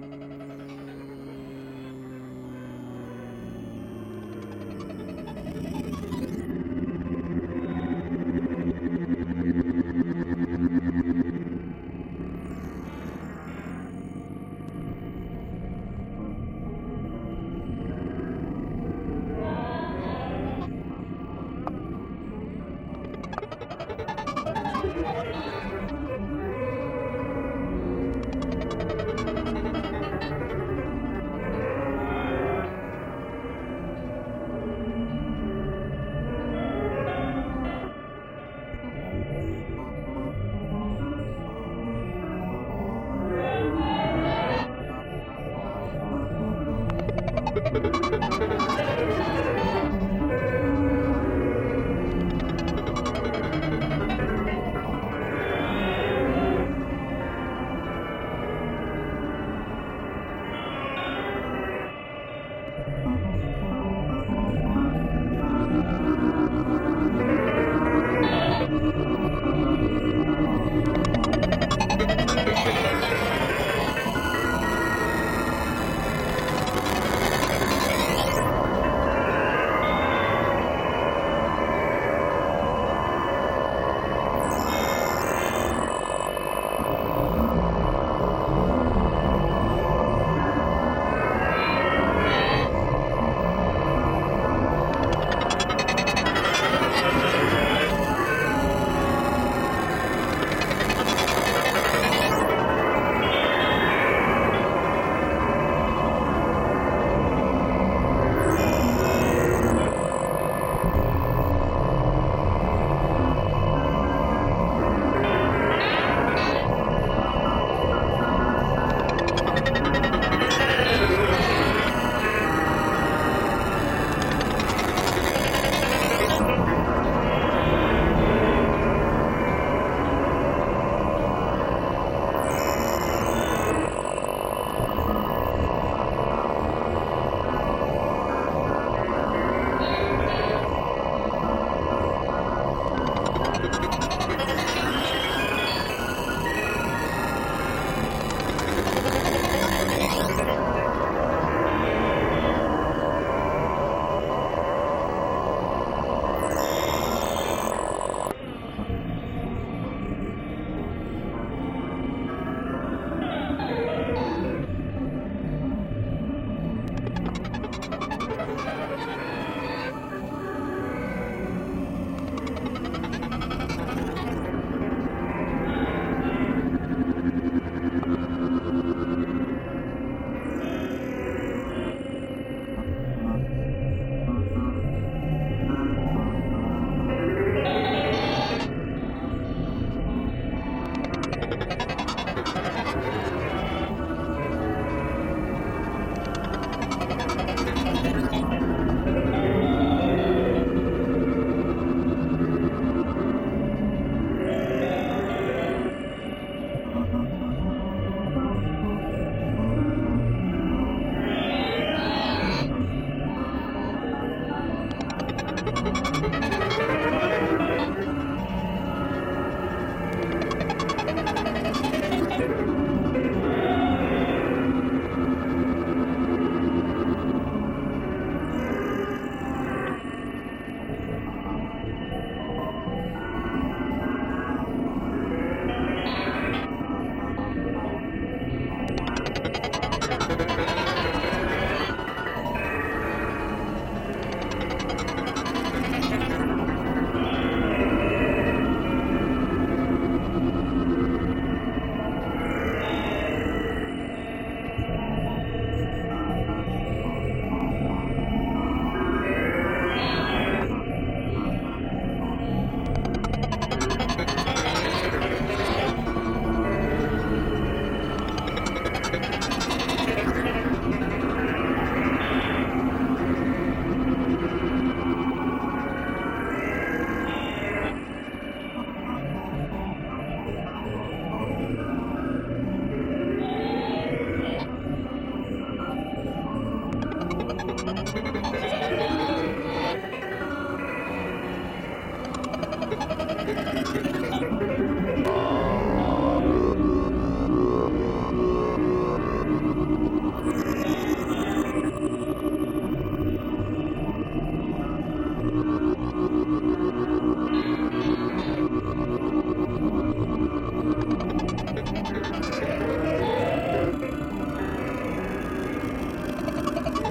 Mm-hmm.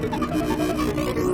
うわ!